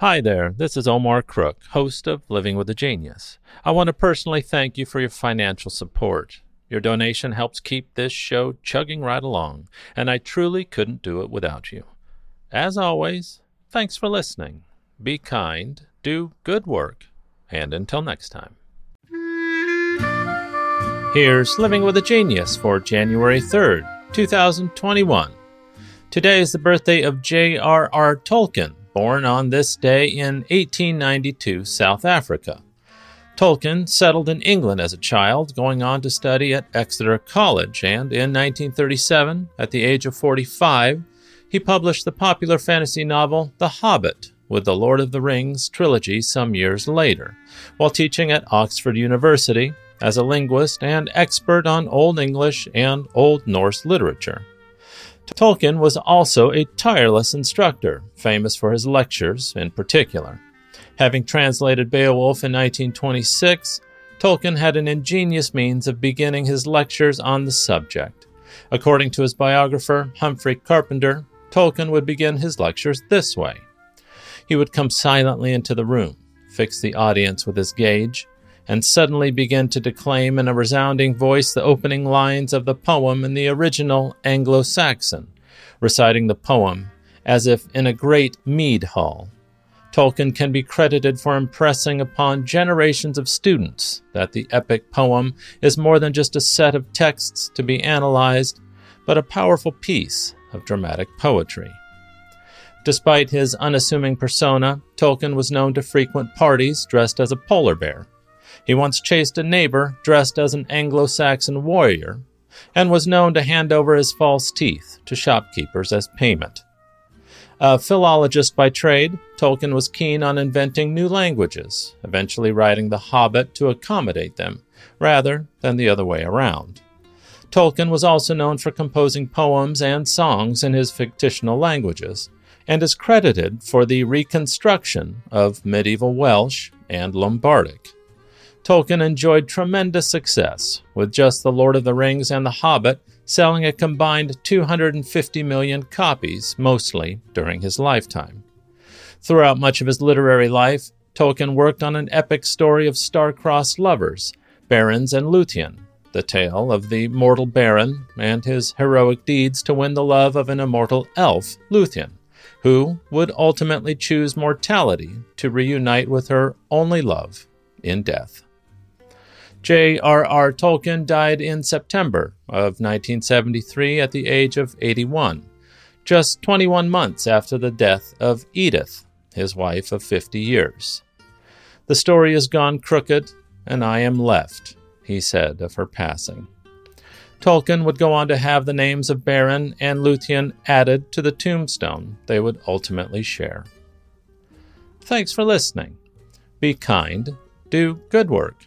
Hi there, this is Omar Crook, host of Living with a Genius. I want to personally thank you for your financial support. Your donation helps keep this show chugging right along, and I truly couldn't do it without you. As always, thanks for listening. Be kind, do good work, and until next time. Here's Living with a Genius for January 3rd, 2021. Today is the birthday of J.R.R. Tolkien, born on this day in 1892, South Africa. Tolkien settled in England as a child, going on to study at Exeter College, and in 1937, at the age of 45, he published the popular fantasy novel The Hobbit, with the Lord of the Rings trilogy some years later, while teaching at Oxford University as a linguist and expert on Old English and Old Norse literature. Tolkien was also a tireless instructor, famous for his lectures in particular. Having translated Beowulf in 1926, Tolkien had an ingenious means of beginning his lectures on the subject. According to his biographer, Humphrey Carpenter, Tolkien would begin his lectures this way. He would come silently into the room, fix the audience with his gaze, and suddenly began to declaim in a resounding voice the opening lines of the poem in the original Anglo Saxon, reciting the poem as if in a great mead hall. Tolkien can be credited for impressing upon generations of students that the epic poem is more than just a set of texts to be analyzed, but a powerful piece of dramatic poetry. Despite his unassuming persona, Tolkien was known to frequent parties dressed as a polar bear he once chased a neighbor dressed as an Anglo Saxon warrior and was known to hand over his false teeth to shopkeepers as payment. A philologist by trade, Tolkien was keen on inventing new languages, eventually writing The Hobbit to accommodate them, rather than the other way around. Tolkien was also known for composing poems and songs in his fictional languages, and is credited for the reconstruction of medieval Welsh and Lombardic. Tolkien enjoyed tremendous success, with just The Lord of the Rings and The Hobbit selling a combined 250 million copies, mostly during his lifetime. Throughout much of his literary life, Tolkien worked on an epic story of star-crossed lovers, Beren and Luthien, the tale of the mortal Beren and his heroic deeds to win the love of an immortal elf, Luthien, who would ultimately choose mortality to reunite with her only love in death. J.R.R. Tolkien died in September of 1973 at the age of 81, just 21 months after the death of Edith, his wife of 50 years. The story has gone crooked, and I am left, he said of her passing. Tolkien would go on to have the names of Beren and Luthien added to the tombstone they would ultimately share. Thanks for listening. Be kind, do good work